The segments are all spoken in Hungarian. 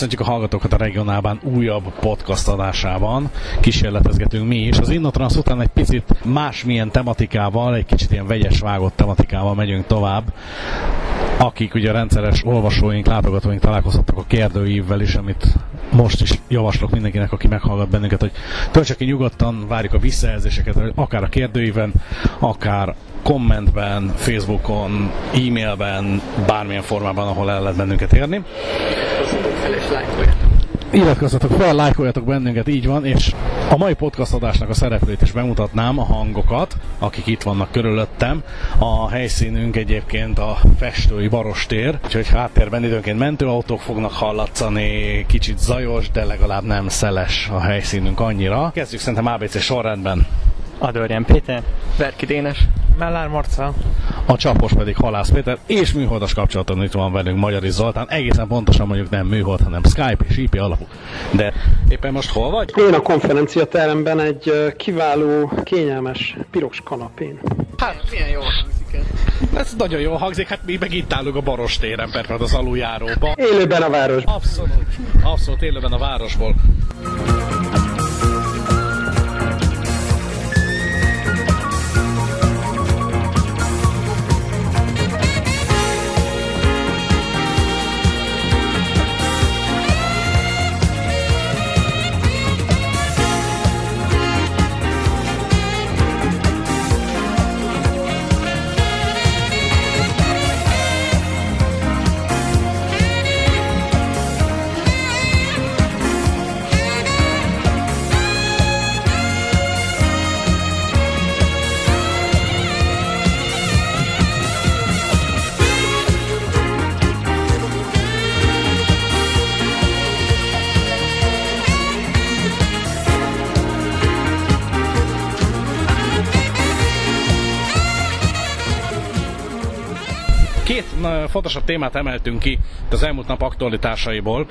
Köszöntjük a hallgatókat a regionálban újabb podcast adásában. Kísérletezgetünk mi is. Az Innotrans után egy picit másmilyen tematikával, egy kicsit ilyen vegyes vágott tematikával megyünk tovább. Akik ugye rendszeres olvasóink, látogatóink találkozhattak a kérdőívvel is, amit most is javaslok mindenkinek, aki meghallgat bennünket, hogy töltse ki nyugodtan, várjuk a visszajelzéseket, akár a kérdőíven, akár kommentben, Facebookon, e-mailben, bármilyen formában, ahol el lehet bennünket érni. Iratkozzatok fel, lájkoljatok bennünket, így van, és a mai podcast adásnak a szereplőt is bemutatnám, a hangokat, akik itt vannak körülöttem. A helyszínünk egyébként a festői Barostér, úgyhogy háttérben időnként mentőautók fognak hallatszani, kicsit zajos, de legalább nem szeles a helyszínünk annyira. Kezdjük szerintem ABC sorrendben. Adorján Péter, Verki Dénes, Mellár Marcel, a csapos pedig Halász Péter, és műholdas kapcsolaton itt van velünk Magyari Zoltán, egészen pontosan mondjuk nem műhold, hanem Skype és IP alapú. De éppen most hol vagy? Én a konferencia teremben egy kiváló, kényelmes, piros kanapén. Hát, milyen jó hangzik ez. Nagyon jól hangzik, hát mi meg itt állunk a Baros téren, persze az aluljáróban. Élőben a város. Abszolút, abszolút élőben a városból. Két fontosabb témát emeltünk ki az elmúlt nap aktualitásaiból.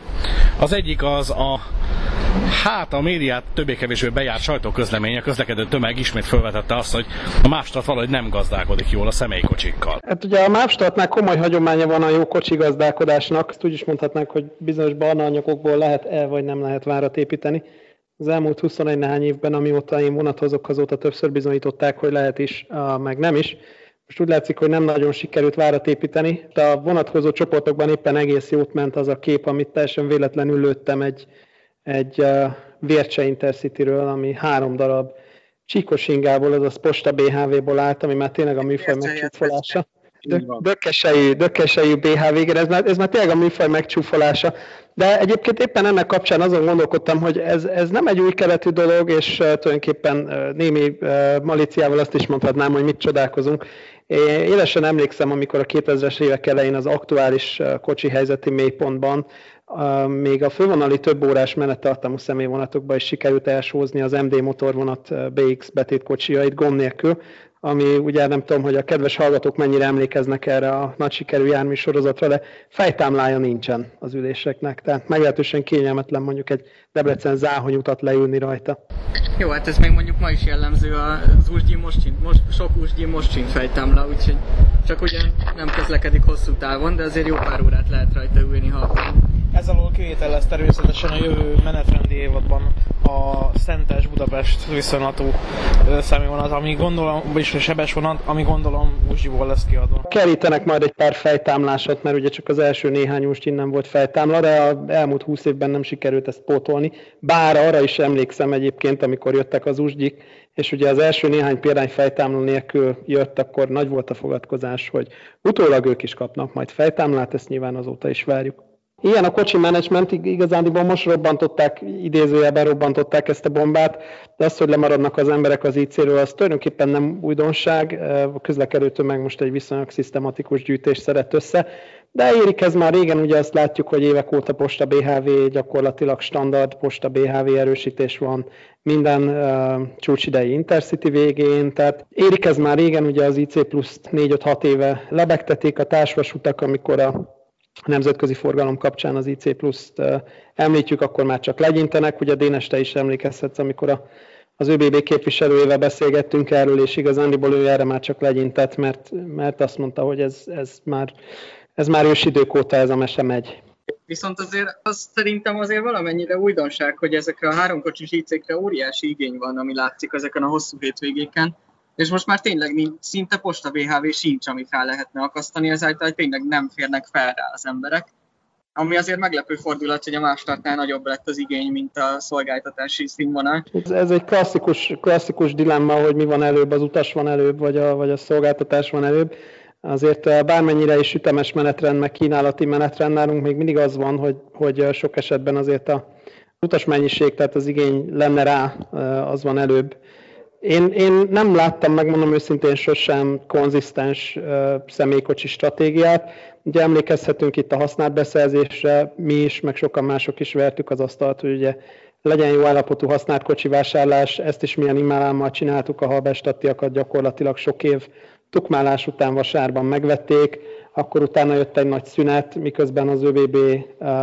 Az egyik az a Hát a médiát többé-kevésbé bejárt sajtóközlemény, a közlekedő tömeg ismét felvetette azt, hogy a Mástrat valahogy nem gazdálkodik jól a személykocsikkal. Hát ugye a Mápstatnál komoly hagyománya van a jó kocsi gazdálkodásnak. Ezt úgy is mondhatnánk, hogy bizonyos barna lehet el vagy nem lehet várat építeni. Az elmúlt 21 néhány évben, amióta én vonathozok, azóta többször bizonyították, hogy lehet is, meg nem is. Most úgy látszik, hogy nem nagyon sikerült várat építeni, de a vonathozó csoportokban éppen egész jót ment az a kép, amit teljesen véletlenül lőttem egy, egy uh, Vércse Intercity-ről, ami három darab csíkos ingából, azaz Posta BHV-ból állt, ami már tényleg a műfaj megcsúfolása. Dökkesejű, dökkesejű BHV, igen, ez már, ez már tényleg a műfaj megcsúfolása. De egyébként éppen ennek kapcsán azon gondolkodtam, hogy ez, ez nem egy új keletű dolog, és tulajdonképpen némi maliciával azt is mondhatnám, hogy mit csodálkozunk. Élesen emlékszem, amikor a 2000-es évek elején az aktuális kocsi helyzeti mélypontban még a fővonali több órás menettartamú személyvonatokban is sikerült elsózni az MD motorvonat BX betétkocsiait gomb nélkül, ami ugye nem tudom, hogy a kedves hallgatók mennyire emlékeznek erre a nagy sikerű jármű sorozatra, de fejtámlája nincsen az üléseknek, tehát meglehetősen kényelmetlen mondjuk egy Debrecen záhony utat leülni rajta. Jó, hát ez még mondjuk ma is jellemző az Usgyi most, most sok Usgyi most sincs fejtámla, úgyhogy csak ugyan nem közlekedik hosszú távon, de azért jó pár órát lehet rajta ülni, ha akarunk. Ez alól kivétel lesz természetesen a jövő menetrendi évadban a Szentes Budapest viszonylatú személyvonat, ami gondolom, vagyis a sebes vonat, ami gondolom Uzsiból lesz kiadva. Kerítenek majd egy pár fejtámlásot, mert ugye csak az első néhány úst innen volt fejtámla, de az elmúlt húsz évben nem sikerült ezt pótolni. Bár arra is emlékszem egyébként, amikor jöttek az usgyik, és ugye az első néhány példány fejtámla nélkül jött, akkor nagy volt a fogadkozás, hogy utólag ők is kapnak majd fejtámlát, ezt nyilván azóta is várjuk. Ilyen a kocsi menedzsment, igazándiból most robbantották, idézőjelben robbantották ezt a bombát, de az, hogy lemaradnak az emberek az IC-ről, az tulajdonképpen nem újdonság. A közlekedő tömeg most egy viszonylag szisztematikus gyűjtést szeret össze, de érik ez már régen, ugye azt látjuk, hogy évek óta Posta BHV gyakorlatilag standard Posta BHV erősítés van minden uh, csúcsidei Intercity végén, tehát érik ez már régen, ugye az IC plusz 4-5-6 éve lebegtetik a társvasutak, amikor a nemzetközi forgalom kapcsán az IC pluszt említjük, akkor már csak legyintenek. Ugye Dénes, te is emlékezhetsz, amikor a, az ÖBB képviselőjével beszélgettünk erről, és igazándiból ő erre már csak legyintett, mert, mert azt mondta, hogy ez, ez, már, ez már ősidők óta ez a mese megy. Viszont azért az szerintem azért valamennyire újdonság, hogy ezekre a háromkocsis IC-kre óriási igény van, ami látszik ezeken a hosszú hétvégéken. És most már tényleg nincs, szinte posta VHV sincs, amit rá lehetne akasztani, ezáltal tényleg nem férnek fel rá az emberek. Ami azért meglepő fordulat, hogy a mástartnál nagyobb lett az igény, mint a szolgáltatási színvonal. Ez, ez egy klasszikus, klasszikus dilemma, hogy mi van előbb, az utas van előbb, vagy a, vagy a szolgáltatás van előbb. Azért eh, bármennyire is ütemes menetrend, meg kínálati menetrend nálunk még mindig az van, hogy, hogy eh, sok esetben azért a utasmennyiség, tehát az igény lenne rá, eh, az van előbb. Én, én nem láttam, megmondom őszintén, sosem konzisztens személykocsi stratégiát. Ugye emlékezhetünk itt a használt beszerzésre, mi is, meg sokan mások is vertük az asztalt, hogy ugye legyen jó állapotú használt kocsi vásárlás, ezt is milyen imálámmal csináltuk, a halbestattiakat gyakorlatilag sok év tukmálás után vasárban megvették, akkor utána jött egy nagy szünet, miközben az ÖVB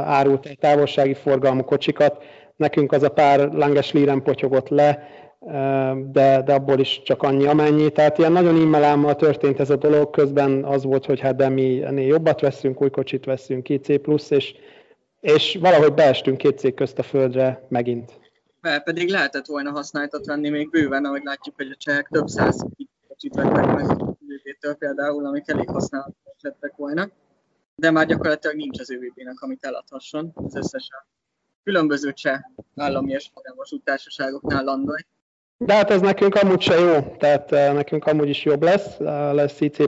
árult egy távolsági forgalmú kocsikat, nekünk az a pár langes líren potyogott le, de, de abból is csak annyi amennyi. Tehát ilyen nagyon immelámmal történt ez a dolog, közben az volt, hogy hát de mi ennél jobbat veszünk, új kocsit veszünk, két C és, és valahogy beestünk két cég közt a földre megint. Be, pedig lehetett volna használtat venni még bőven, ahogy látjuk, hogy a csehek több száz kocsit vettek meg ÖVB-től például, amik elég használatos lettek volna. De már gyakorlatilag nincs az ÖVB-nek, amit eladhasson. Az összes a különböző cseh állami és társaságoknál landolj. De hát ez nekünk amúgy se jó, tehát uh, nekünk amúgy is jobb lesz, uh, lesz IC+.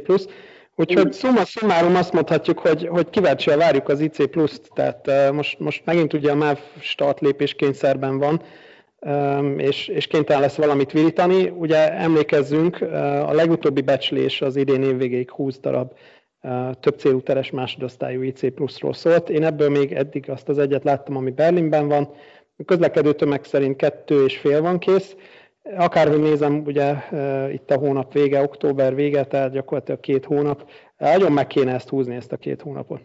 Úgyhogy szumma szumárum azt mondhatjuk, hogy, hogy kíváncsian várjuk az IC Plus-t, tehát uh, most, most megint ugye a MÁV start lépés kényszerben van, és, és kénytelen lesz valamit virítani. Ugye emlékezzünk, a legutóbbi becslés az idén évvégéig 20 darab több célú teres másodosztályú IC Plus-ról szólt. Én ebből még eddig azt az egyet láttam, ami Berlinben van. A közlekedő tömeg szerint kettő és fél van kész, Akárhogy nézem, ugye itt a hónap vége, október vége, tehát gyakorlatilag két hónap. Nagyon meg kéne ezt húzni, ezt a két hónapot.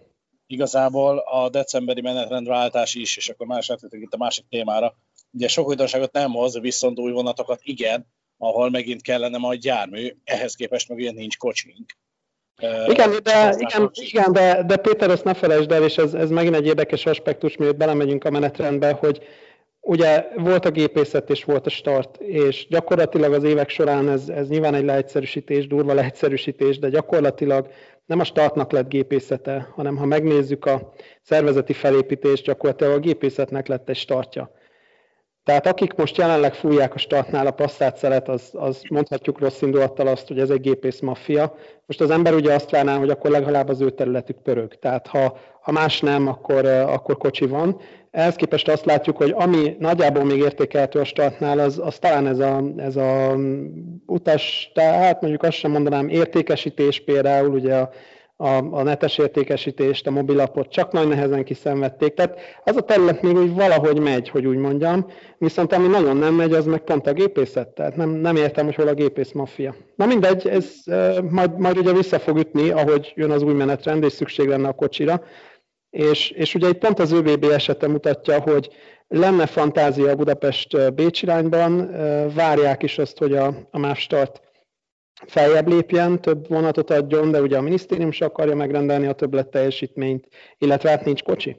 Igazából a decemberi menetrendváltás is, és akkor más itt a másik témára. Ugye sok újdonságot nem hoz, viszont új vonatokat igen, ahol megint kellene majd jármű, ehhez képest meg ugye nincs kocsink. Igen, de, igen, igen de, de Péter, ezt ne felejtsd el, és ez, ez megint egy érdekes aspektus, miért belemegyünk a menetrendbe, hogy Ugye volt a gépészet és volt a start, és gyakorlatilag az évek során ez, ez nyilván egy leegyszerűsítés, durva leegyszerűsítés, de gyakorlatilag nem a startnak lett gépészete, hanem ha megnézzük a szervezeti felépítést, gyakorlatilag a gépészetnek lett egy startja. Tehát akik most jelenleg fújják a startnál a passzát szelet, az, az mondhatjuk rossz indulattal azt, hogy ez egy gépész maffia. Most az ember ugye azt várná, hogy akkor legalább az ő területük pörög. Tehát ha, ha más nem, akkor, akkor kocsi van. Ehhez képest azt látjuk, hogy ami nagyjából még értékelhető a startnál, az, az talán ez a, ez a utas, tehát mondjuk azt sem mondanám értékesítés például, ugye a, a, a netes értékesítést, a mobilapot csak nagy nehezen kiszenvedték. Tehát az a terület még úgy valahogy megy, hogy úgy mondjam, viszont ami nagyon nem megy, az meg pont a gépészet. Tehát nem, nem értem, hogy hol a gépész maffia. Na mindegy, ez uh, majd, majd ugye vissza fog ütni, ahogy jön az új menetrend, és szükség lenne a kocsira. És, és ugye itt pont az ÖBB esete mutatja, hogy lenne fantázia Budapest Bécs irányban, várják is azt, hogy a, a MÁV start feljebb lépjen, több vonatot adjon, de ugye a minisztérium se akarja megrendelni a többlet teljesítményt, illetve hát nincs kocsi.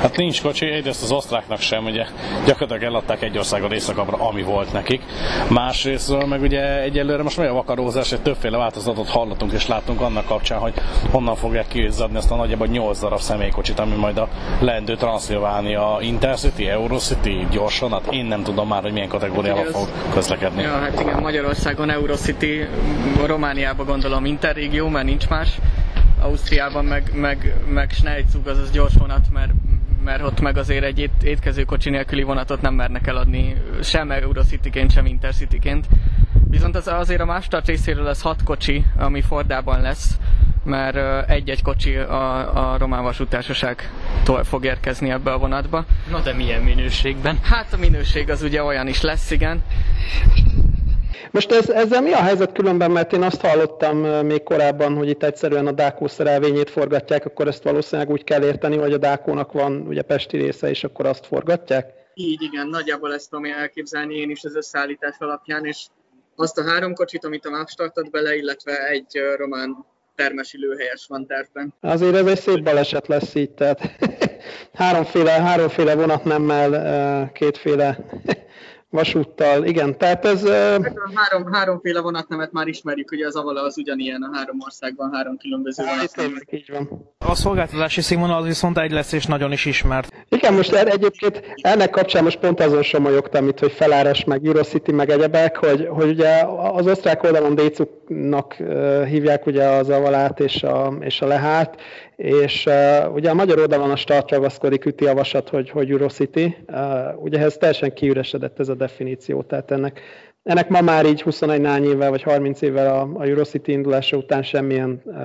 Hát nincs kocsi, egyrészt az osztráknak sem, ugye gyakorlatilag eladták egy országon északabbra, ami volt nekik. Másrésztről meg ugye egyelőre most megy a vakarózás, egy többféle változatot hallottunk és láttunk annak kapcsán, hogy honnan fogják kiizzadni ezt a nagyjából 8 darab személykocsit, ami majd a leendő Transylvania Intercity, Eurocity, gyorsan, hát én nem tudom már, hogy milyen kategóriában fog közlekedni. Ja, hát igen, Magyarországon Eurocity, Romániában gondolom Interregió, mert nincs más. Ausztriában meg, meg, meg Schnellzug, azaz gyors vonat, mert mert ott meg azért egy ét, étkezőkocsi nélküli vonatot nem mernek eladni, sem Eurocity-ként, sem Intercity-ként. Viszont az azért a Mástart részéről lesz hat kocsi, ami Fordában lesz, mert egy-egy kocsi a, a Román Vasútársaságtól fog érkezni ebbe a vonatba. Na de milyen minőségben? Hát a minőség az ugye olyan is lesz, igen. Most ez, ezzel mi a helyzet különben, mert én azt hallottam még korábban, hogy itt egyszerűen a Dákó szerelvényét forgatják, akkor ezt valószínűleg úgy kell érteni, hogy a Dákónak van ugye pesti része, és akkor azt forgatják? Így, igen, nagyjából ezt tudom elképzelni én is az összeállítás alapján, és azt a három kocsit, amit a MÁV startott bele, illetve egy román termesi lőhelyes van tervben. Azért ez egy szép baleset lesz így, tehát háromféle, háromféle vonatnemmel, kétféle vasúttal, igen, tehát ez... Három, háromféle vonatnemet már ismerjük, ugye az Avala az ugyanilyen a három országban, három különböző vonatnemet. így van. A szolgáltatási színvonal az viszont egy lesz, és nagyon is ismert. Igen, most er, egyébként ennek kapcsán most pont azon somolyogtam itt, hogy feláras, meg Eurocity, meg egyebek, hogy, hogy ugye az osztrák oldalon Décuknak hívják ugye az Avalát és a, és a Lehát, és uh, ugye a magyar oldalon a start ragaszkodik, üti a vasat, hogy, hogy Eurocity. Uh, ugye ez teljesen kiüresedett ez a definíció, tehát ennek, ennek ma már így 21 nány évvel vagy 30 évvel a, a Eurocity indulása után semmilyen uh,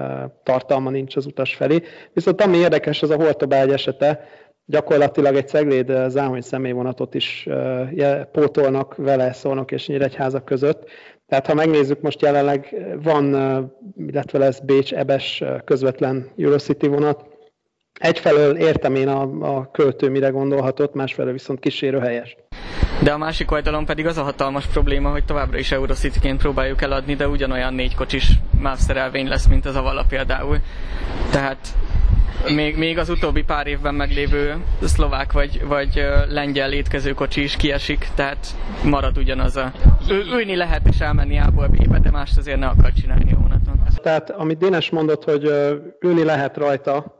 tartalma nincs az utas felé. Viszont ami érdekes, az a Hortobágy esete, gyakorlatilag egy Cegléd záhony személyvonatot is uh, pótolnak vele Szolnok és Nyíregyháza között, tehát ha megnézzük, most jelenleg van, illetve lesz Bécs, Ebes közvetlen Eurocity vonat. Egyfelől értem én a, a költő mire gondolhatott, másfelől viszont kísérő helyes. De a másik oldalon pedig az a hatalmas probléma, hogy továbbra is Eurocity-ként próbáljuk eladni, de ugyanolyan négy kocsis MÁV szerelvény lesz, mint az Avala például. Tehát még, még az utóbbi pár évben meglévő szlovák vagy, vagy lengyel étkezőkocsi is kiesik, tehát marad ugyanaz a... Ő, ülni lehet és elmenni A-ból de mást azért ne akar csinálni a vonaton. Tehát amit Dénes mondott, hogy ülni lehet rajta,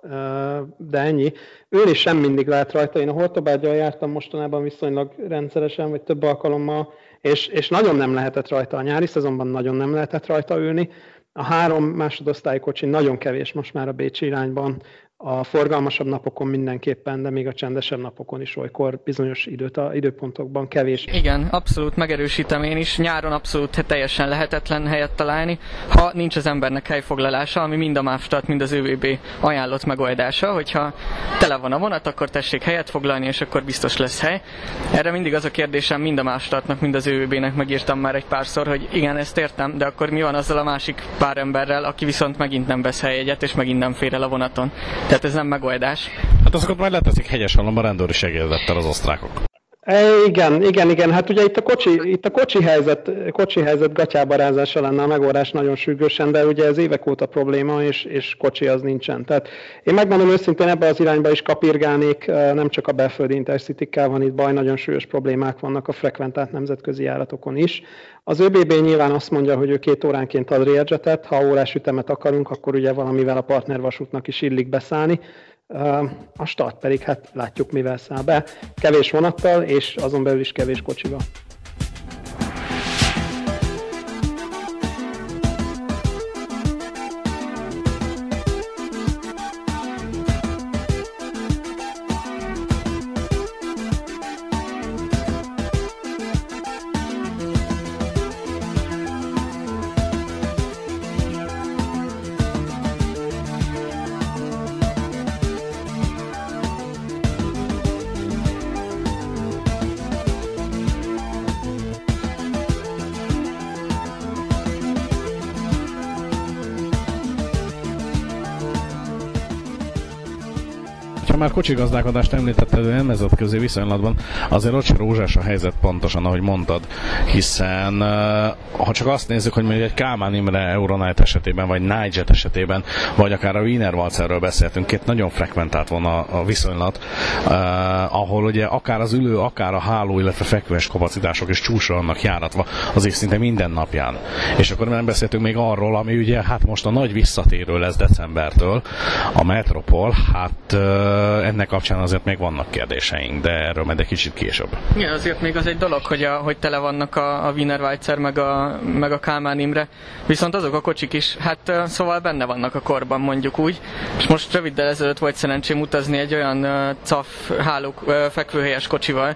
de ennyi. Ülni sem mindig lehet rajta. Én a Hortobágyal jártam mostanában viszonylag rendszeresen, vagy több alkalommal, és, és nagyon nem lehetett rajta. A nyári szezonban nagyon nem lehetett rajta ülni. A három másodosztály kocsi nagyon kevés most már a Bécsi irányban a forgalmasabb napokon mindenképpen, de még a csendesebb napokon is olykor bizonyos időt, a, időpontokban kevés. Igen, abszolút megerősítem én is. Nyáron abszolút teljesen lehetetlen helyet találni, ha nincs az embernek helyfoglalása, ami mind a MÁV mind az ÖVB ajánlott megoldása, hogyha tele van a vonat, akkor tessék helyet foglalni, és akkor biztos lesz hely. Erre mindig az a kérdésem mind a MÁV mind az ÖVB-nek megírtam már egy párszor, hogy igen, ezt értem, de akkor mi van azzal a másik pár emberrel, aki viszont megint nem vesz helyegyet, és megint nem fér el a vonaton. Tehát ez nem megoldás. Hát azokat majd leteszik hegyes a rendőri segédettel az osztrákok. E, igen, igen, igen. Hát ugye itt a kocsi, itt a kocsi helyzet, kocsi helyzet gatyábarázása lenne a megoldás nagyon sürgősen, de ugye ez évek óta probléma, és, és kocsi az nincsen. Tehát én megmondom őszintén, ebbe az irányba is kapirgálnék, e, nem csak a belföldi intercity van itt baj, nagyon súlyos problémák vannak a frekventált nemzetközi járatokon is. Az ÖBB nyilván azt mondja, hogy ő két óránként ad Railjetet, ha órás ütemet akarunk, akkor ugye valamivel a partnervasútnak is illik beszállni. A start pedig hát látjuk mivel száll be. Kevés vonattal, és azon belül is kevés kocsival. Már kocsigazdálkodást említetted, hogy nemzetközi viszonylatban. Azért ott sem rózsás a helyzet pontosan, ahogy mondtad, hiszen ha csak azt nézzük, hogy mondjuk egy Kálmán Imre Euronight esetében, vagy Nigel esetében, vagy akár a Wiener Walzerről beszéltünk, két nagyon frekventált van a, viszonylat, eh, ahol ugye akár az ülő, akár a háló, illetve fekvős kapacitások is csúcsra vannak járatva az év szinte minden napján. És akkor nem beszéltünk még arról, ami ugye hát most a nagy visszatérő lesz decembertől, a Metropol, hát eh, ennek kapcsán azért még vannak kérdéseink, de erről majd egy kicsit később. Igen, azért még az egy dolog, hogy, a, hogy tele vannak a, a Wiener Weizer meg a, meg a Kálmán Imre, viszont azok a kocsik is, hát szóval benne vannak a korban mondjuk úgy, és most röviddel ezelőtt volt szerencsém utazni egy olyan uh, CAF hálók uh, fekvőhelyes kocsival,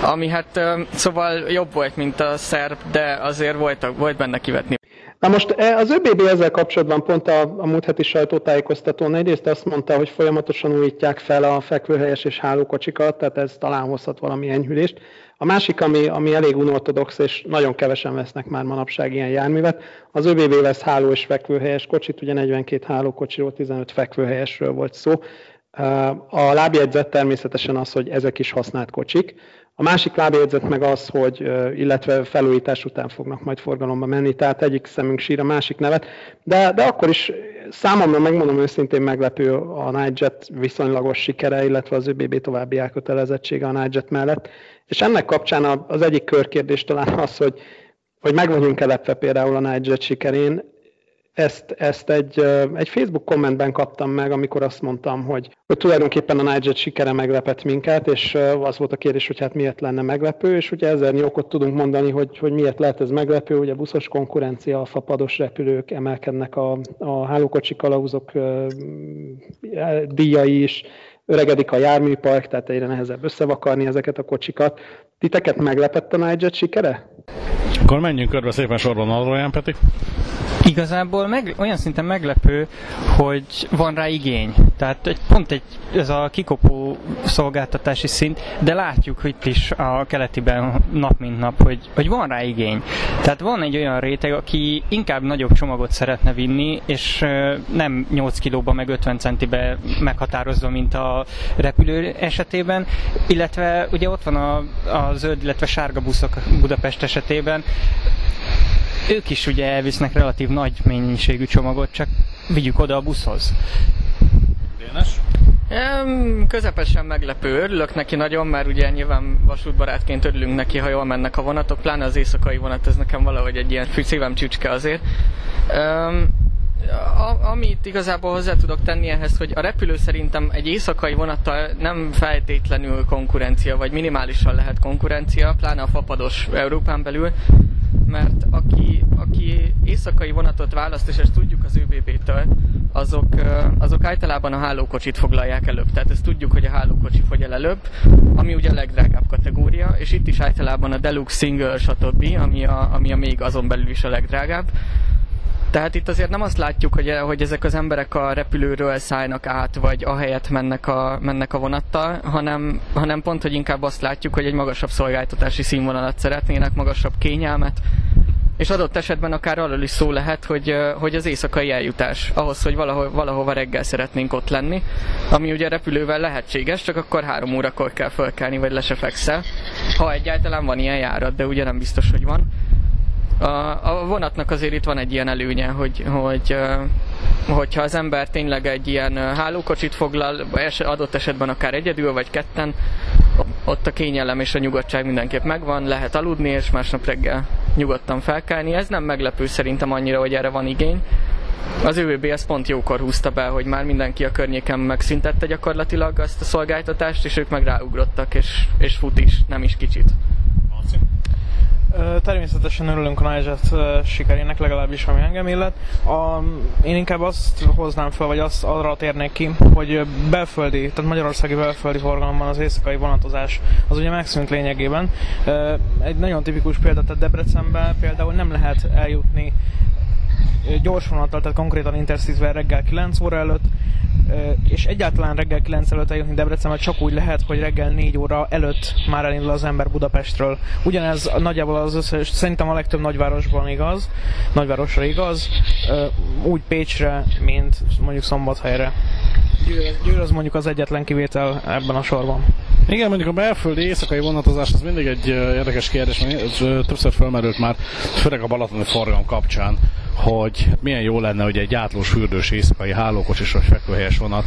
ami hát uh, szóval jobb volt, mint a szerb, de azért volt, volt benne kivetni. Na most e, az ÖBB ezzel kapcsolatban pont a, a múlt heti sajtótájékoztatón egyrészt azt mondta, hogy folyamatosan újítják fel a fekvőhelyes és hálókocsikat, tehát ez talán hozhat valami enyhülést. A másik, ami, ami elég unortodox, és nagyon kevesen vesznek már manapság ilyen járművet, az ÖBB vesz háló és fekvőhelyes kocsit, ugye 42 hálókocsiról, 15 fekvőhelyesről volt szó. A lábjegyzet természetesen az, hogy ezek is használt kocsik. A másik lábjegyzet meg az, hogy illetve felújítás után fognak majd forgalomba menni, tehát egyik szemünk sír a másik nevet, de, de akkor is számomra megmondom őszintén meglepő a Nightjet viszonylagos sikere, illetve az ÖBB további elkötelezettsége a Nightjet mellett. És ennek kapcsán az egyik körkérdés talán az, hogy, hogy meg vagyunk-e például a Nightjet sikerén ezt, ezt egy, egy Facebook kommentben kaptam meg, amikor azt mondtam, hogy, hogy tulajdonképpen a Nigel sikere meglepett minket, és az volt a kérdés, hogy hát miért lenne meglepő, és ugye ezernyi okot tudunk mondani, hogy, hogy miért lehet ez meglepő, ugye buszos konkurencia, a fapados repülők emelkednek a, a hálókocsi kalauzok díjai is, öregedik a járműpark, tehát egyre nehezebb összevakarni ezeket a kocsikat. Titeket meglepett a Nigel sikere? Akkor menjünk körbe szépen sorban Alroján, Peti. Igazából meg, olyan szinten meglepő, hogy van rá igény. Tehát egy, pont egy, ez a kikopó szolgáltatási szint, de látjuk itt is a keletiben nap mint nap, hogy, hogy van rá igény. Tehát van egy olyan réteg, aki inkább nagyobb csomagot szeretne vinni, és nem 8 kilóba meg 50 centibe meghatározva, mint a repülő esetében, illetve ugye ott van a, a zöld, illetve sárga buszok Budapest esetében, ők is ugye elvisznek relatív nagy mennyiségű csomagot, csak vigyük oda a buszhoz. Dénes? Közepesen meglepő, örülök neki nagyon, mert ugye nyilván vasútbarátként örülünk neki, ha jól mennek a vonatok, pláne az éjszakai vonat, ez nekem valahogy egy ilyen szívem csücske azért. A, amit igazából hozzá tudok tenni ehhez, hogy a repülő szerintem egy éjszakai vonattal nem feltétlenül konkurencia, vagy minimálisan lehet konkurencia, pláne a fapados Európán belül, mert aki, aki éjszakai vonatot választ, és ezt tudjuk az ÖBB-től, azok, azok általában a hálókocsit foglalják előbb. Tehát ezt tudjuk, hogy a hálókocsi fogy el előbb, ami ugye a legdrágább kategória, és itt is általában a Deluxe Single, stb., ami a, ami a még azon belül is a legdrágább. Tehát itt azért nem azt látjuk, hogy, hogy ezek az emberek a repülőről szállnak át, vagy ahelyett mennek a, mennek a vonattal, hanem, hanem pont, hogy inkább azt látjuk, hogy egy magasabb szolgáltatási színvonalat szeretnének, magasabb kényelmet, és adott esetben akár arról is szó lehet, hogy, hogy az éjszakai eljutás, ahhoz, hogy valaho, valahova reggel szeretnénk ott lenni, ami ugye repülővel lehetséges, csak akkor három órakor kell fölkelni, vagy le se fekszel, ha egyáltalán van ilyen járat, de ugye nem biztos, hogy van. A, vonatnak azért itt van egy ilyen előnye, hogy, hogy hogyha az ember tényleg egy ilyen hálókocsit foglal, adott esetben akár egyedül vagy ketten, ott a kényelem és a nyugodtság mindenképp megvan, lehet aludni, és másnap reggel nyugodtan felkelni. Ez nem meglepő szerintem annyira, hogy erre van igény. Az ÖVB ezt pont jókor húzta be, hogy már mindenki a környéken megszüntette gyakorlatilag azt a szolgáltatást, és ők meg ráugrottak, és, és fut is, nem is kicsit. Természetesen örülünk a Night sikerének, legalábbis ami engem illet. A, én inkább azt hoznám fel, vagy azt arra térnék ki, hogy belföldi, tehát magyarországi belföldi forgalomban az éjszakai vonatozás az ugye megszűnt lényegében. Egy nagyon tipikus példa, tehát Debrecenben például nem lehet eljutni gyors vonattal, tehát konkrétan intercity reggel 9 óra előtt, és egyáltalán reggel 9 előtt eljutni Debrecenbe csak úgy lehet, hogy reggel 4 óra előtt már elindul az ember Budapestről. Ugyanez nagyjából az összes, szerintem a legtöbb nagyvárosban igaz, nagyvárosra igaz, úgy Pécsre, mint mondjuk Szombathelyre. Győr az mondjuk az egyetlen kivétel ebben a sorban. Igen, mondjuk a belföldi éjszakai vonatozás az mindig egy érdekes kérdés, mert többször felmerült már, főleg a balatoni forgalom kapcsán, hogy milyen jó lenne, hogy egy átlós fürdős éjszakai hálókocsis vagy fekvőhelyes vonat.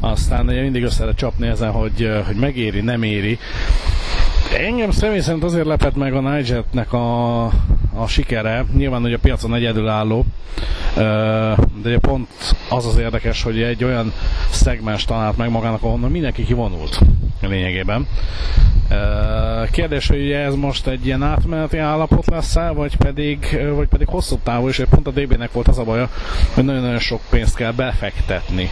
Aztán ugye mindig össze lehet csapni ezen, hogy, hogy megéri, nem éri. Engem személy szerint azért lepett meg a Nigetnek a, a sikere. Nyilván, hogy a piacon egyedülálló, de ugye pont az az érdekes, hogy egy olyan szegmens talált meg magának, ahonnan mindenki kivonult lényegében. Kérdés, hogy ez most egy ilyen átmeneti állapot lesz -e, vagy pedig, vagy pedig hosszú távú, és pont a DB-nek volt az a baja, hogy nagyon-nagyon sok pénzt kell befektetni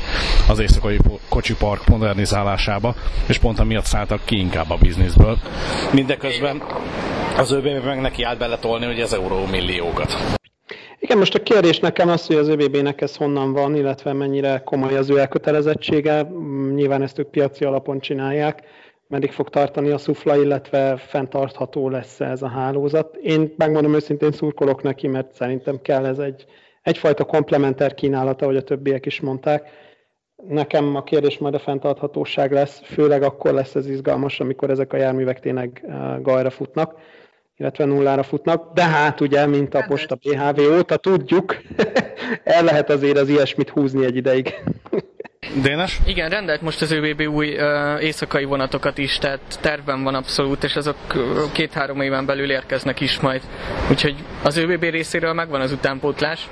az éjszakai kocsipark modernizálásába, és pont amiatt szálltak ki inkább a bizniszből. Mindeközben az ÖBB meg neki állt beletolni, hogy az euró milliókat. Igen, most a kérdés nekem az, hogy az ÖBB-nek ez honnan van, illetve mennyire komoly az ő elkötelezettsége. Nyilván ezt ők piaci alapon csinálják meddig fog tartani a szufla, illetve fenntartható lesz ez a hálózat. Én megmondom őszintén szurkolok neki, mert szerintem kell ez egy, egyfajta komplementer kínálata, ahogy a többiek is mondták. Nekem a kérdés majd a fenntarthatóság lesz, főleg akkor lesz ez izgalmas, amikor ezek a járművek tényleg eh, gajra futnak illetve nullára futnak, de hát ugye, mint a Posta PHV óta tudjuk, el lehet azért az ilyesmit húzni egy ideig. Dénes? Igen, rendelt most az ÖBB új uh, éjszakai vonatokat is, tehát tervben van abszolút, és azok uh, két-három éven belül érkeznek is majd. Úgyhogy az ÖBB részéről megvan az utánpótlás.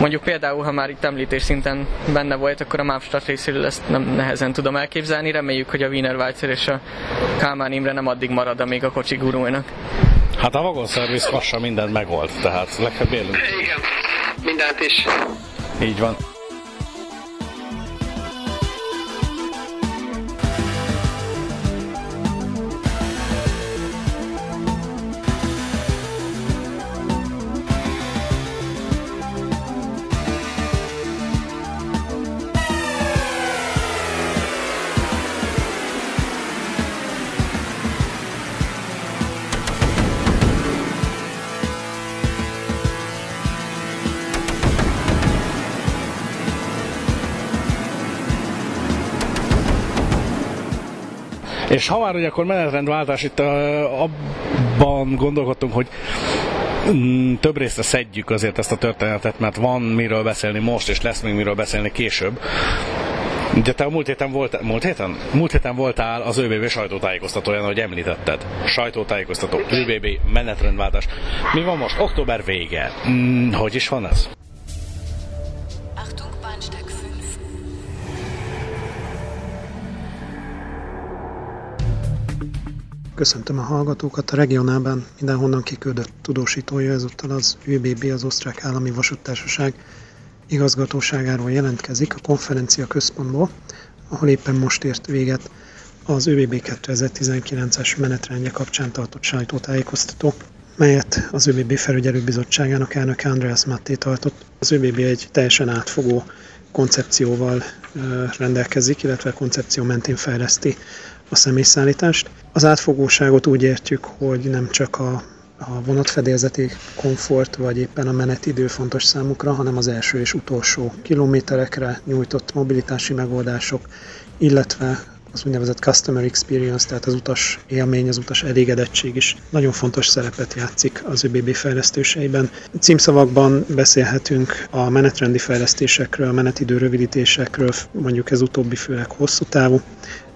Mondjuk például, ha már itt említés szinten benne volt, akkor a Mávstart részéről ezt nem nehezen tudom elképzelni. Reméljük, hogy a Wiener Weizer és a Kálmán Imre nem addig marad, amíg a kocsi gurulnak. Hát a Vagon Service lassan mindent megold, tehát legfeljebb élünk. Igen, mindent is. Így van. És ha már, hogy akkor menetrendváltás, itt abban gondolkodtunk, hogy mm, több részre szedjük azért ezt a történetet, mert van miről beszélni most, és lesz még miről beszélni később. De te a múlt héten, volt, múlt héten? Múlt héten voltál az ÖBB sajtótájékoztatóján, ahogy említetted. Sajtótájékoztató, ÖBB, menetrendváltás. Mi van most? Október vége. Mm, hogy is van ez? Köszöntöm a hallgatókat. A regionálban mindenhonnan kiküldött tudósítója ezúttal az ÖBB, az Osztrák Állami Vasúttársaság igazgatóságáról jelentkezik a konferencia központból, ahol éppen most ért véget az ÖBB 2019-es menetrendje kapcsán tartott sajtótájékoztató, melyet az ÖBB felügyelőbizottságának elnöke Andreas Matté tartott. Az ÖBB egy teljesen átfogó koncepcióval rendelkezik, illetve koncepció mentén fejleszti a személyszállítást. Az átfogóságot úgy értjük, hogy nem csak a, a vonatfedélzeti komfort, vagy éppen a menetidő fontos számukra, hanem az első és utolsó kilométerekre nyújtott mobilitási megoldások, illetve az úgynevezett customer experience, tehát az utas élmény, az utas elégedettség is nagyon fontos szerepet játszik az ÖBB fejlesztéseiben. Címszavakban beszélhetünk a menetrendi fejlesztésekről, a menetidő rövidítésekről, mondjuk ez utóbbi főleg hosszú távú,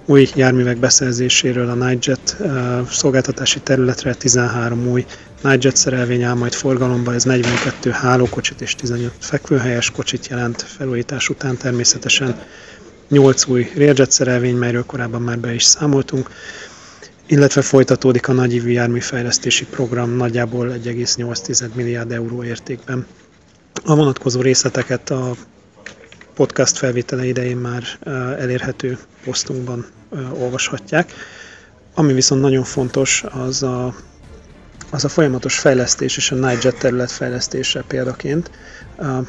új járművek beszerzéséről a Nightjet szolgáltatási területre 13 új Nightjet szerelvény áll majd forgalomba, ez 42 hálókocsit és 15 fekvőhelyes kocsit jelent felújítás után természetesen 8 új Railjet szerelvény, melyről korábban már be is számoltunk, illetve folytatódik a nagyívű járműfejlesztési program nagyjából 1,8 milliárd euró értékben. A vonatkozó részleteket a podcast felvétele idején már elérhető posztunkban olvashatják. Ami viszont nagyon fontos, az a, az a folyamatos fejlesztés és a Nightjet terület fejlesztése példaként,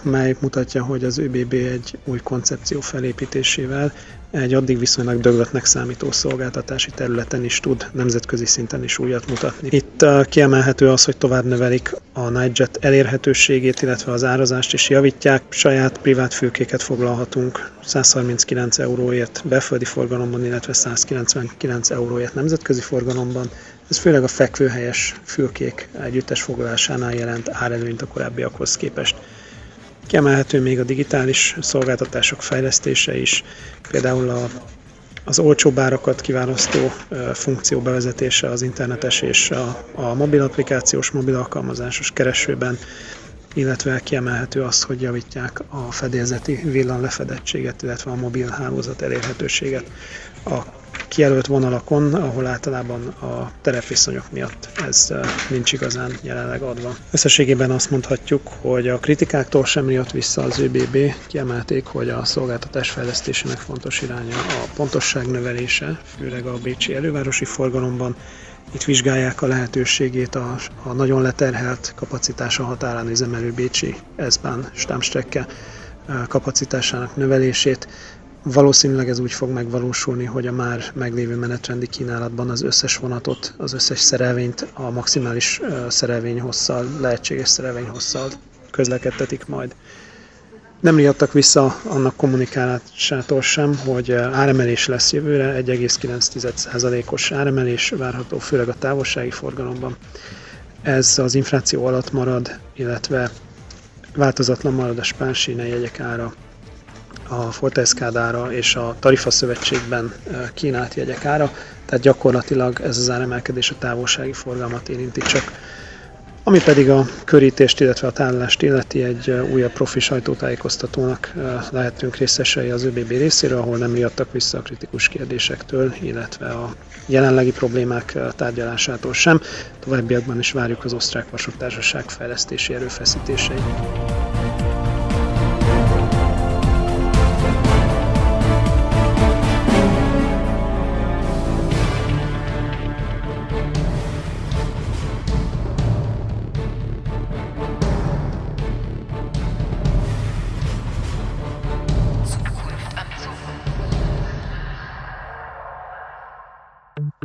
mely mutatja, hogy az ÖBB egy új koncepció felépítésével egy addig viszonylag döglöttnek számító szolgáltatási területen is tud nemzetközi szinten is újat mutatni. Itt kiemelhető az, hogy tovább növelik a Nightjet elérhetőségét, illetve az árazást is javítják. Saját privát fülkéket foglalhatunk 139 euróért belföldi forgalomban, illetve 199 euróért nemzetközi forgalomban. Ez főleg a fekvőhelyes fülkék együttes foglalásánál jelent árelőnyt a korábbiakhoz képest. Kiemelhető még a digitális szolgáltatások fejlesztése is, például a, az olcsóbb árakat kiválasztó funkció bevezetése az internetes és a, a mobil applikációs, mobil alkalmazásos keresőben, illetve kiemelhető az, hogy javítják a fedélzeti villan lefedettséget, illetve a mobil hálózat elérhetőséget a kijelölt vonalakon, ahol általában a terepviszonyok miatt ez nincs igazán jelenleg adva. Összességében azt mondhatjuk, hogy a kritikáktól sem jött vissza az ÖBB, kiemelték, hogy a szolgáltatás fejlesztésének fontos iránya a pontosság növelése, főleg a bécsi elővárosi forgalomban, itt vizsgálják a lehetőségét a, a nagyon leterhelt kapacitása határán üzemelő Bécsi S-Bahn stámstrecke kapacitásának növelését, Valószínűleg ez úgy fog megvalósulni, hogy a már meglévő menetrendi kínálatban az összes vonatot, az összes szerelvényt a maximális szerelvényhosszal, lehetséges szerelvényhosszal közlekedtetik majd. Nem riadtak vissza annak kommunikálásától sem, hogy áremelés lesz jövőre, 1,9%-os áremelés várható, főleg a távolsági forgalomban. ez az infláció alatt marad, illetve változatlan marad a spánsíne jegyek ára, a Fortescádára és a Tarifa Szövetségben kínált jegyek ára, tehát gyakorlatilag ez az áremelkedés a távolsági forgalmat érinti csak. Ami pedig a körítést, illetve a tárolást illeti, egy újabb profi sajtótájékoztatónak lehetünk részesei az ÖBB részéről, ahol nem miattak vissza a kritikus kérdésektől, illetve a jelenlegi problémák tárgyalásától sem. Továbbiakban is várjuk az osztrák vasútársaság fejlesztési erőfeszítéseit.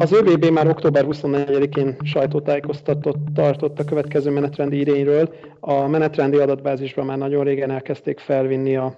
Az ÖBB már október 24-én sajtótájékoztatott tartott a következő menetrendi idényről. A menetrendi adatbázisban már nagyon régen elkezdték felvinni a,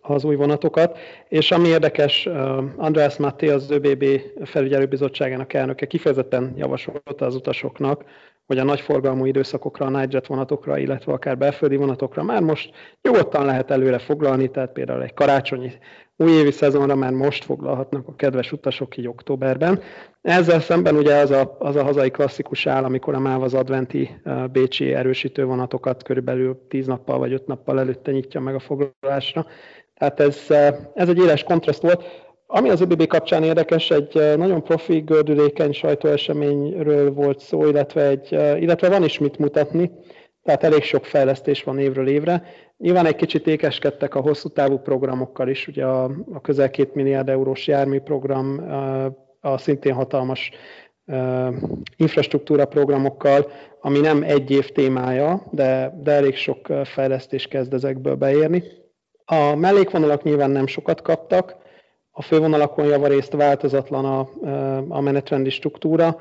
az új vonatokat, és ami érdekes, András Matti, az ÖBB felügyelőbizottságának elnöke kifejezetten javasolta az utasoknak, hogy a nagyforgalmú időszakokra, a Nightjet vonatokra, illetve akár belföldi vonatokra már most nyugodtan lehet előre foglalni, tehát például egy karácsonyi újévi szezonra már most foglalhatnak a kedves utasok így októberben. Ezzel szemben ugye az a, az a hazai klasszikus áll, amikor a MÁV az adventi bécsi erősítő vonatokat körülbelül 10 nappal vagy 5 nappal előtte nyitja meg a foglalásra. Tehát ez, ez egy éles kontraszt volt. Ami az ÖBB kapcsán érdekes, egy nagyon profi, gördülékeny sajtóeseményről volt szó, illetve, egy, illetve van is mit mutatni, tehát elég sok fejlesztés van évről évre. Nyilván egy kicsit ékeskedtek a hosszú távú programokkal is, ugye a, a közel két milliárd eurós járműprogram, a szintén hatalmas infrastruktúra programokkal, ami nem egy év témája, de, de elég sok fejlesztés kezd ezekből beérni. A mellékvonalak nyilván nem sokat kaptak, a fővonalakon javarészt változatlan a, a menetrendi struktúra,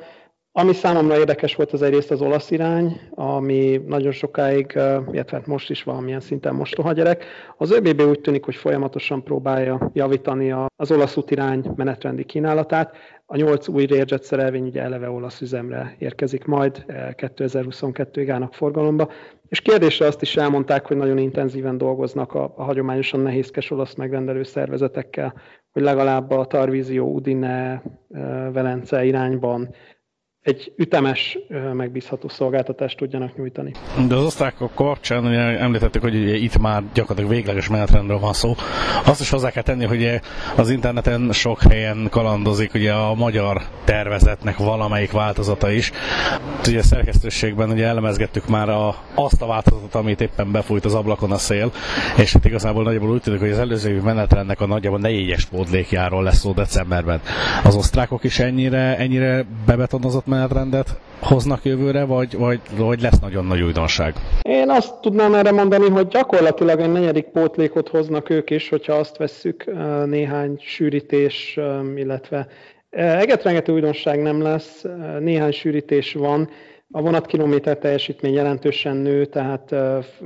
ami számomra érdekes volt, az egyrészt az olasz irány, ami nagyon sokáig, illetve hát most is valamilyen szinten mostoha gyerek. Az ÖBB úgy tűnik, hogy folyamatosan próbálja javítani az olasz útirány menetrendi kínálatát. A nyolc új Learjet szerelvény ugye eleve olasz üzemre érkezik majd, 2022-ig állnak forgalomba. És kérdésre azt is elmondták, hogy nagyon intenzíven dolgoznak a, a hagyományosan nehézkes olasz megrendelő szervezetekkel, hogy legalább a Tarvízió, Udine, Velence irányban egy ütemes, megbízható szolgáltatást tudjanak nyújtani. De az osztrákok kapcsán ugye említettük, hogy ugye itt már gyakorlatilag végleges menetrendről van szó. Azt is hozzá kell tenni, hogy az interneten sok helyen kalandozik ugye a magyar tervezetnek valamelyik változata is. Ugye a szerkesztőségben ugye elemezgettük már a, azt a változatot, amit éppen befújt az ablakon a szél, és itt igazából nagyjából úgy tűnik, hogy az előző menetrendnek a nagyjából négyes pótlékjáról lesz szó decemberben. Az osztrákok is ennyire, ennyire bebetonozott menetrendet hoznak jövőre, vagy, vagy, vagy lesz nagyon nagy újdonság? Én azt tudnám erre mondani, hogy gyakorlatilag egy negyedik pótlékot hoznak ők is, hogyha azt vesszük néhány sűrítés, illetve egetrengető újdonság nem lesz, néhány sűrítés van, a vonatkilométer teljesítmény jelentősen nő, tehát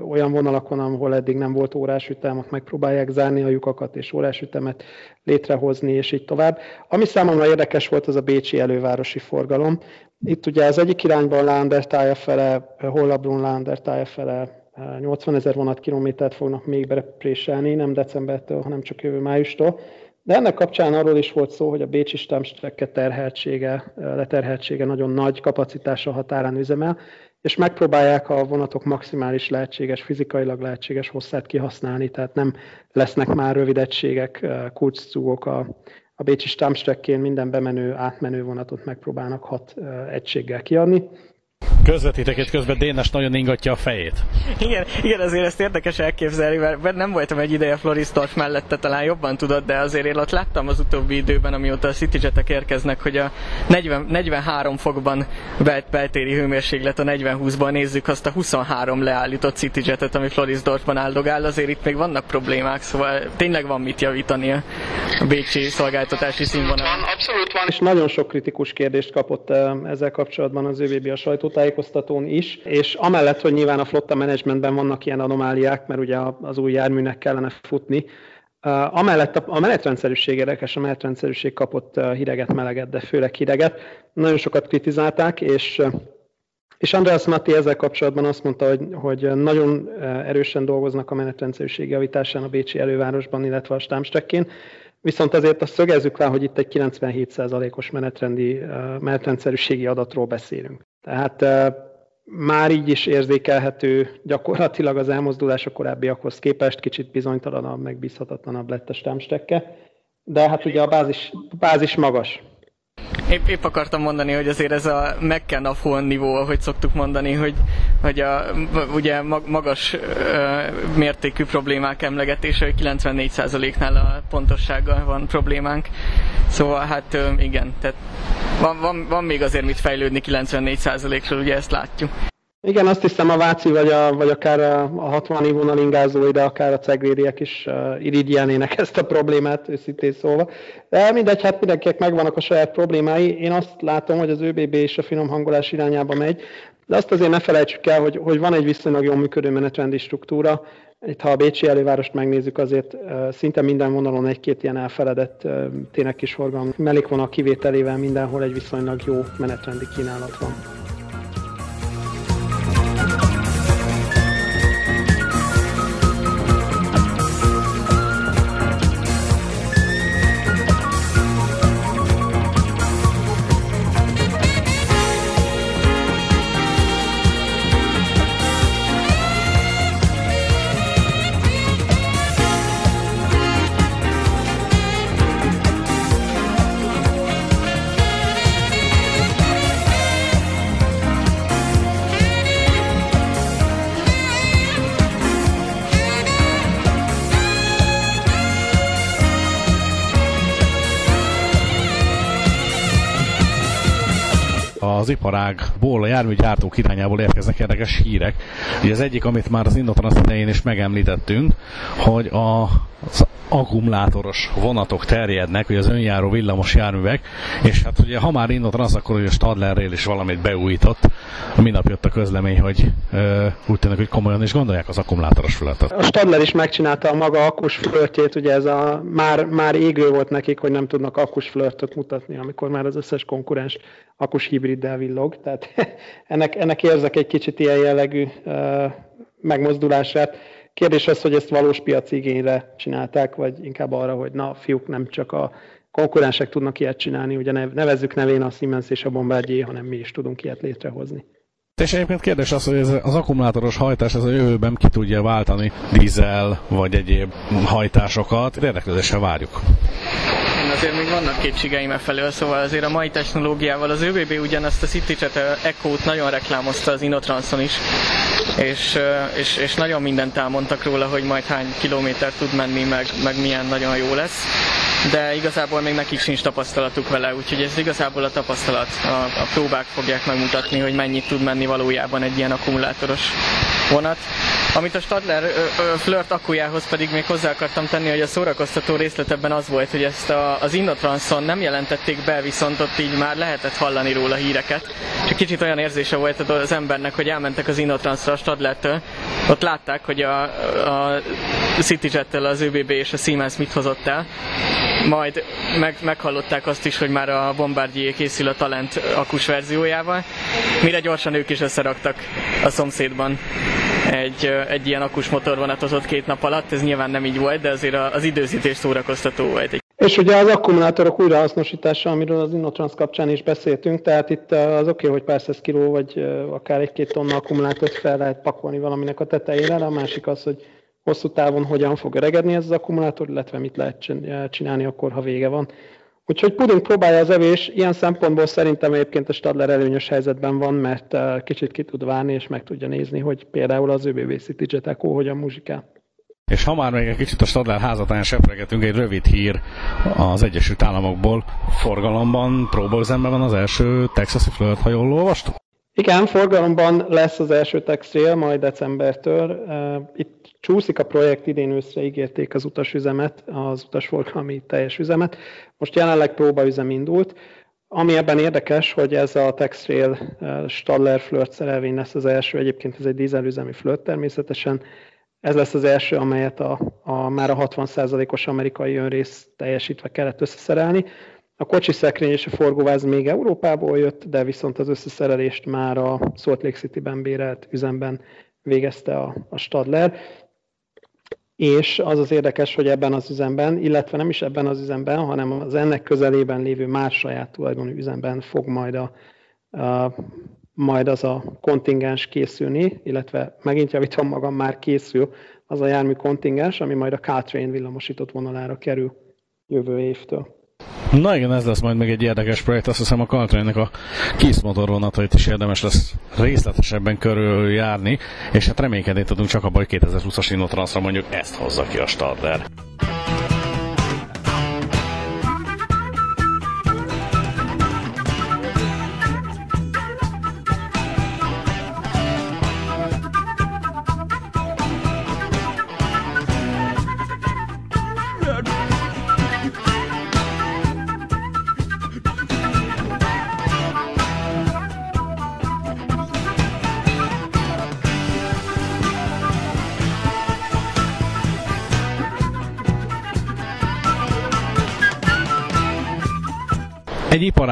olyan vonalakon, ahol eddig nem volt órásütem, ott megpróbálják zárni a lyukakat és órásütemet létrehozni, és így tovább. Ami számomra érdekes volt, az a bécsi elővárosi forgalom. Itt ugye az egyik irányban Lánder tája fele, Hollabrun Lánder tája fele 80 ezer vonatkilométert fognak még berepréselni, nem decembertől, hanem csak jövő májustól. De ennek kapcsán arról is volt szó, hogy a Bécsi Stammstrecke terheltsége, leterheltsége nagyon nagy kapacitása határán üzemel, és megpróbálják a vonatok maximális lehetséges, fizikailag lehetséges hosszát kihasználni, tehát nem lesznek már rövid egységek, kulcscúgok a, a Bécsi Stammstrekkén minden bemenő, átmenő vonatot megpróbálnak hat egységgel kiadni közvetítek, és közben Dénes nagyon ingatja a fejét. Igen, igen, azért ezt érdekes elképzelni, mert nem voltam egy ideje Floristorf mellette, talán jobban tudod, de azért én ott láttam az utóbbi időben, amióta a CityJetek érkeznek, hogy a 40, 43 fokban belt, beltéri hőmérséklet a 40-20-ban nézzük azt a 23 leállított CityJetet, ami Florisdorfban áldogál, azért itt még vannak problémák, szóval tényleg van mit javítani a Bécsi szolgáltatási színvonalon. Abszolút van, és nagyon sok kritikus kérdést kapott eh, ezzel kapcsolatban az ÖVB a sajtótájékoztatón tájékoztatón is, és amellett, hogy nyilván a flotta menedzsmentben vannak ilyen anomáliák, mert ugye az új járműnek kellene futni, Amellett a menetrendszerűség érdekes, a menetrendszerűség kapott hideget, meleget, de főleg hideget. Nagyon sokat kritizálták, és És András Matti ezzel kapcsolatban azt mondta, hogy, hogy nagyon erősen dolgoznak a menetrendszerűség javításán a Bécsi elővárosban, illetve a Stámstekkén, viszont azért azt szögezzük rá, hogy itt egy 97%-os menetrendi, menetrendszerűségi adatról beszélünk. Tehát már így is érzékelhető gyakorlatilag az elmozdulás a korábbiakhoz képest, kicsit bizonytalanabb, megbízhatatlanabb lett a stámstekke, de hát ugye a bázis, bázis magas. Épp, épp akartam mondani, hogy azért ez a McKenna nivó, ahogy szoktuk mondani, hogy, hogy a, ugye magas mértékű problémák emlegetése, hogy 94%-nál a pontossággal van problémánk. Szóval hát igen, tehát van, van, van még azért mit fejlődni 94%-ról, ugye ezt látjuk. Igen, azt hiszem a Váci vagy, a, vagy akár a, a 60 évonal ingázó ide, akár a cegrériek is irigyelnének ezt a problémát, őszintén szólva. De mindegy, hát mindenkinek megvannak a saját problémái. Én azt látom, hogy az ÖBB és a finom hangolás irányába megy, de azt azért ne felejtsük el, hogy, hogy van egy viszonylag jól működő menetrendi struktúra. Itt, ha a Bécsi elővárost megnézzük, azért szinte minden vonalon egy-két ilyen elfeledett tényleg kis forgalom mellékvonal kivételével mindenhol egy viszonylag jó menetrendi kínálat van. Az iparágból, a járműgyártók irányából érkeznek érdekes hírek. Ugye az egyik, amit már az Indotrans idején is megemlítettünk, hogy a, akkumulátoros vonatok terjednek, ugye az önjáró villamos járművek, és hát ugye ha már Indotrans, akkor ugye a Stadlerrél is valamit beújított. Minap jött a közlemény, hogy ö, úgy tűnik, hogy komolyan is gondolják az akkumulátoros fölöttet. A Stadler is megcsinálta a maga akkus flörtjét, ugye ez a már, már égő volt nekik, hogy nem tudnak akkus flörtöt mutatni, amikor már az összes konkurens akkus hibriddel villog. Tehát ennek, ennek érzek egy kicsit ilyen jellegű uh, megmozdulását. Kérdés az, hogy ezt valós piaci igényre csinálták, vagy inkább arra, hogy na, fiúk, nem csak a konkurensek tudnak ilyet csinálni, ugye nevezzük nevén a Siemens és a Bombardier, hanem mi is tudunk ilyet létrehozni. És egyébként kérdés az, hogy ez az akkumulátoros hajtás ez a jövőben ki tudja váltani dízel vagy egyéb hajtásokat. Érdeklődéssel várjuk azért még vannak kétségeim e felől, szóval azért a mai technológiával az ÖBB ugyanazt a CityChat Echo-t nagyon reklámozta az Inotranson is, és, és, és nagyon mindent elmondtak róla, hogy majd hány kilométer tud menni, meg, meg milyen nagyon jó lesz de igazából még nekik sincs tapasztalatuk vele, úgyhogy ez igazából a tapasztalat. A, a próbák fogják megmutatni, hogy mennyit tud menni valójában egy ilyen akkumulátoros vonat. Amit a Stadler ö, ö, flirt akkujához pedig még hozzá akartam tenni, hogy a szórakoztató részlet ebben az volt, hogy ezt a, az Innotranson nem jelentették be, viszont ott így már lehetett hallani róla híreket. És kicsit olyan érzése volt az embernek, hogy elmentek az Innotransra a Stadlertől, ott látták, hogy a, a CityJet-tel az ÖBB és a Siemens mit hozott el, majd meg, meghallották azt is, hogy már a Bombardier készül a Talent akus verziójával, mire gyorsan ők is összeraktak a szomszédban egy, egy ilyen akus motorvonatot ott két nap alatt, ez nyilván nem így volt, de azért az időzítés szórakoztató volt. És ugye az akkumulátorok újrahasznosítása, amiről az Innotrans kapcsán is beszéltünk, tehát itt az oké, okay, hogy pár száz kiló, vagy akár egy-két tonna akkumulátort fel lehet pakolni valaminek a tetejére, de a másik az, hogy hosszú távon hogyan fog öregedni ez az akkumulátor, illetve mit lehet csinálni akkor, ha vége van. Úgyhogy puding próbálja az evés, ilyen szempontból szerintem egyébként a Stadler előnyös helyzetben van, mert eh, kicsit ki tud várni, és meg tudja nézni, hogy például az ÖBB City Jet Eco hogyan muzsikál. És ha már még egy kicsit a Stadler házatán sepregetünk, egy rövid hír az Egyesült Államokból. Forgalomban, próbaüzemben van az első texasi flirt, ha jól olvastuk? Igen, forgalomban lesz az első textrail majd decembertől. Eh, itt Csúszik a projekt, idén őszre ígérték az utasüzemet, az utasforgalmi teljes üzemet. Most jelenleg próbaüzem indult. Ami ebben érdekes, hogy ez a Textrail eh, Stadler Flirt szerelvény lesz az első, egyébként ez egy dízelüzemi Flirt természetesen. Ez lesz az első, amelyet a, a már a 60%-os amerikai önrész teljesítve kellett összeszerelni. A kocsi szekrény és a forgóváz még Európából jött, de viszont az összeszerelést már a Salt Lake City-ben bérelt üzemben végezte a, a Stadler. És az az érdekes, hogy ebben az üzemben, illetve nem is ebben az üzemben, hanem az ennek közelében lévő más saját tulajdonú üzemben fog majd, a, a, majd az a kontingens készülni, illetve megint javítom magam, már készül az a jármű kontingens, ami majd a Caltrain villamosított vonalára kerül jövő évtől. Na igen, ez lesz majd még egy érdekes projekt. Azt hiszem a Caltrainnek a kis motorvonatait is érdemes lesz részletesebben körüljárni, és hát reménykedni tudunk csak abban, hogy 2020-as Innotranszra mondjuk ezt hozza ki a Stadler.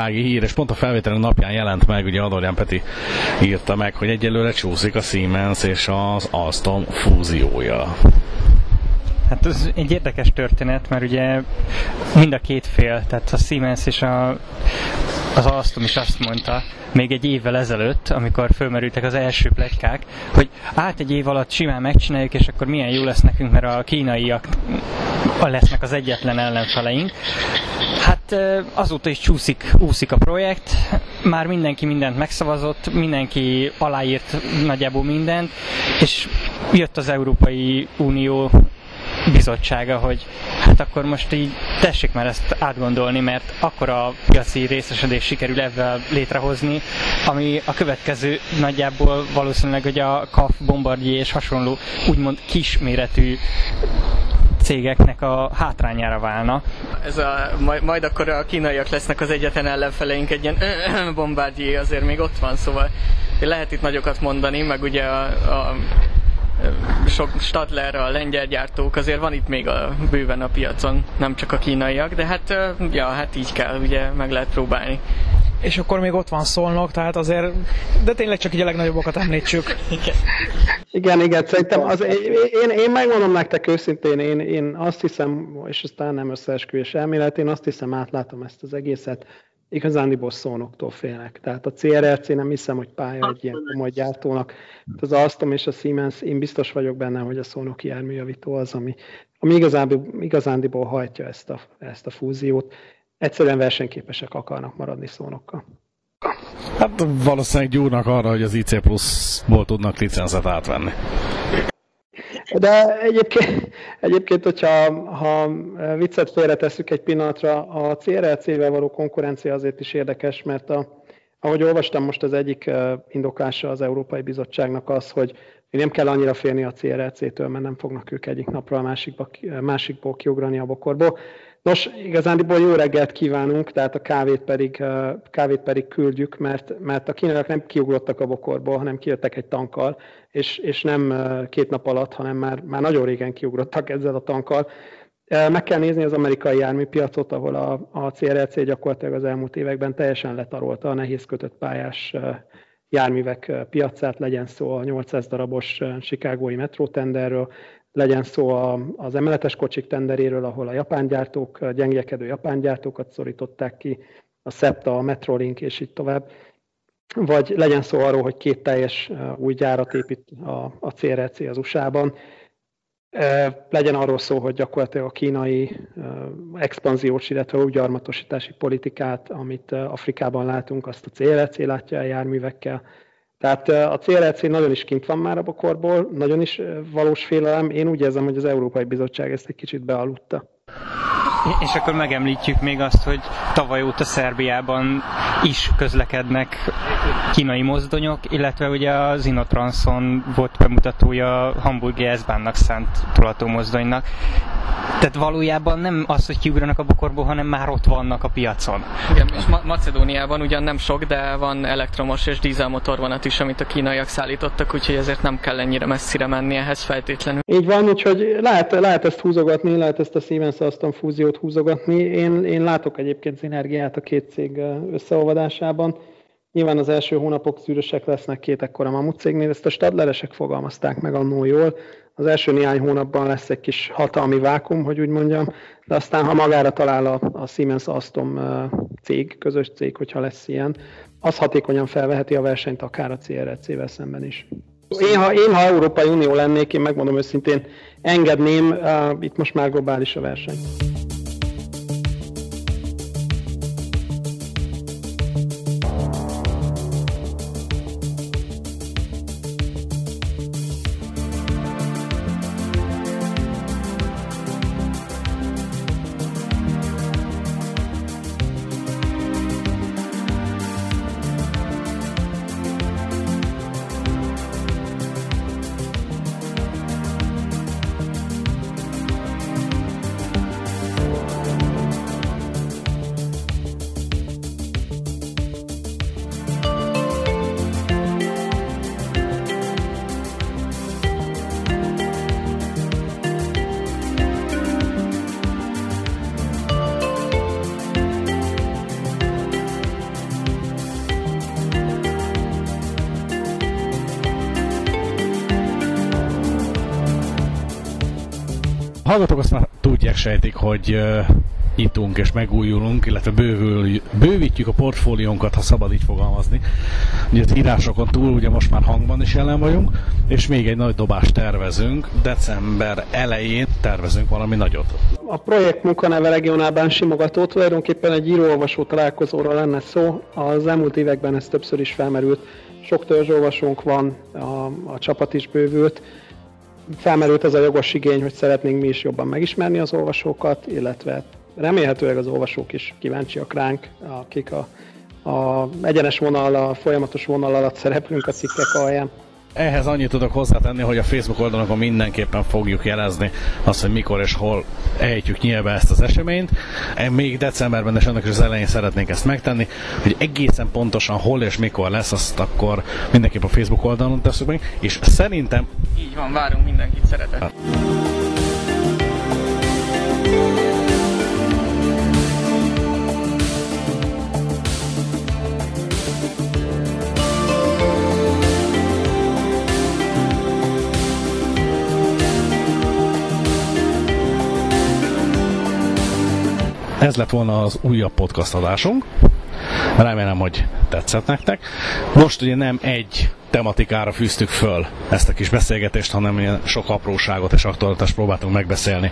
Iparági hír, és pont a felvételen napján jelent meg, ugye Adorján Peti írta meg, hogy egyelőre csúszik a Siemens és az Alstom fúziója. Hát ez egy érdekes történet, mert ugye mind a két fél, tehát a Siemens és a, az Alstom is azt mondta, még egy évvel ezelőtt, amikor fölmerültek az első pletykák, hogy át egy év alatt simán megcsináljuk, és akkor milyen jó lesz nekünk, mert a kínaiak lesznek az egyetlen ellenfeleink. Hát azóta is csúszik, úszik a projekt, már mindenki mindent megszavazott, mindenki aláírt nagyjából mindent, és jött az Európai Unió bizottsága, hogy hát akkor most így tessék már ezt átgondolni, mert akkor a piaci részesedés sikerül ebben létrehozni, ami a következő nagyjából valószínűleg, hogy a KAF, Bombardier és hasonló úgymond kisméretű cégeknek a hátrányára válna. Ez a, majd, majd akkor a kínaiak lesznek az egyetlen ellenfeleink, egy ilyen Bombardier azért még ott van, szóval lehet itt nagyokat mondani, meg ugye a, a sok Stadler, a lengyel gyártók, azért van itt még a, bőven a piacon, nem csak a kínaiak, de hát, ja, hát így kell, ugye meg lehet próbálni. És akkor még ott van szólnok, tehát azért, de tényleg csak így a legnagyobbakat említsük. Igen. Igen, igen, szerintem az, én, én megmondom nektek őszintén, én, én azt hiszem, és aztán nem összeesküvés elmélet, én azt hiszem átlátom ezt az egészet, igazándiból szónoktól félnek. Tehát a CRRC nem hiszem, hogy pálya egy ilyen komoly gyártónak. Az Alstom és a Siemens, én biztos vagyok benne, hogy a szónoki járműjavító az, ami, ami igazándiból, igazándiból hajtja ezt a, ezt a fúziót. Egyszerűen versenyképesek akarnak maradni szónokkal. Hát valószínűleg gyúrnak arra, hogy az IC Plus-ból tudnak licencet átvenni. De egyébként, egyébként hogyha ha viccet félretesszük egy pillanatra, a CRLC-vel való konkurencia azért is érdekes, mert a, ahogy olvastam most az egyik indoklása az Európai Bizottságnak az, hogy nem kell annyira félni a CRLC-től, mert nem fognak ők egyik napra a másikba, másikból kiugrani a bokorból. Nos, igazándiból jó reggelt kívánunk, tehát a kávét pedig, kávét pedig küldjük, mert, mert a kínaiak nem kiugrottak a bokorból, hanem kijöttek egy tankkal, és, és nem két nap alatt, hanem már, már nagyon régen kiugrottak ezzel a tankkal. Meg kell nézni az amerikai járműpiacot, ahol a, a CRLC gyakorlatilag az elmúlt években teljesen letarolta a nehéz kötött pályás járművek piacát, legyen szó a 800 darabos Chicagói metrótenderről, legyen szó az emeletes kocsik tenderéről, ahol a japán gyártók, gyengélkedő japán gyártókat szorították ki, a SEPTA, a Metrolink és így tovább, vagy legyen szó arról, hogy két teljes új gyárat épít a, a CRC az USA-ban, legyen arról szó, hogy gyakorlatilag a kínai expanziós, illetve új gyarmatosítási politikát, amit Afrikában látunk, azt a CRC látja a járművekkel, tehát a CLC nagyon is kint van már a bokorból, nagyon is valós félelem. Én úgy érzem, hogy az Európai Bizottság ezt egy kicsit bealudta. És akkor megemlítjük még azt, hogy tavaly óta Szerbiában is közlekednek kínai mozdonyok, illetve ugye az Inotranson volt bemutatója a Hamburgi S-Bahnnak szánt mozdonynak. Tehát valójában nem az, hogy kiugranak a bokorból, hanem már ott vannak a piacon. Igen, és Ma- Macedóniában ugyan nem sok, de van elektromos és dízelmotorvonat is, amit a kínaiak szállítottak, úgyhogy ezért nem kell ennyire messzire menni ehhez feltétlenül. Így van, úgyhogy lehet, lehet ezt húzogatni, lehet ezt a Siemens Alstom fúziót húzogatni. Én, én látok egyébként szinergiát a két cég összeolvadásában. Nyilván az első hónapok szűrösek lesznek két ekkora mamut cégnél, ezt a stadleresek fogalmazták meg annó jól. Az első néhány hónapban lesz egy kis hatalmi vákum, hogy úgy mondjam, de aztán ha magára talál a, a Siemens Alstom cég, közös cég, hogyha lesz ilyen, az hatékonyan felveheti a versenyt akár a CRC-vel szemben is. Én ha, én, ha Európai Unió lennék, én megmondom őszintén, engedném, uh, itt most már globális a verseny. Hallgatók azt már tudják, sejtik, hogy uh, nyitunk és megújulunk, illetve bővül, bővítjük a portfóliónkat, ha szabad így fogalmazni. Ugye írásokon túl ugye most már hangban is jelen vagyunk, és még egy nagy dobást tervezünk. December elején tervezünk valami nagyot. A projekt munkaneve regionálban simogató, tulajdonképpen egy író-olvasó találkozóra lenne szó. Az elmúlt években ez többször is felmerült. Sok törzsolvasónk van, a, a csapat is bővült felmerült az a jogos igény, hogy szeretnénk mi is jobban megismerni az olvasókat, illetve remélhetőleg az olvasók is kíváncsiak ránk, akik a, a egyenes vonal, a folyamatos vonal alatt szereplünk a cikkek alján. Ehhez annyit tudok hozzátenni, hogy a Facebook oldalon mindenképpen fogjuk jelezni azt, hogy mikor és hol ejtjük nyilván ezt az eseményt. Még decemberben és ennek is az elején szeretnénk ezt megtenni, hogy egészen pontosan hol és mikor lesz, azt akkor mindenképp a Facebook oldalon tesszük meg, és szerintem... Így van, várunk mindenkit szeretettel. Ez lett volna az újabb podcast adásunk. Remélem, hogy tetszett nektek. Most ugye nem egy tematikára fűztük föl ezt a kis beszélgetést, hanem ilyen sok apróságot és aktualitást próbáltunk megbeszélni,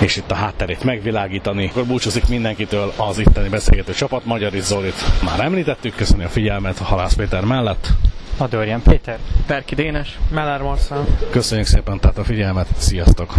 és itt a hátterét megvilágítani. Akkor búcsúzik mindenkitől az itteni beszélgető csapat. Magyarit Zolit már említettük, köszönjük a figyelmet a Halász Péter mellett. Adorján Péter. Perki Dénes. Mellár Marszal. Köszönjük szépen tehát a figyelmet, sziasztok!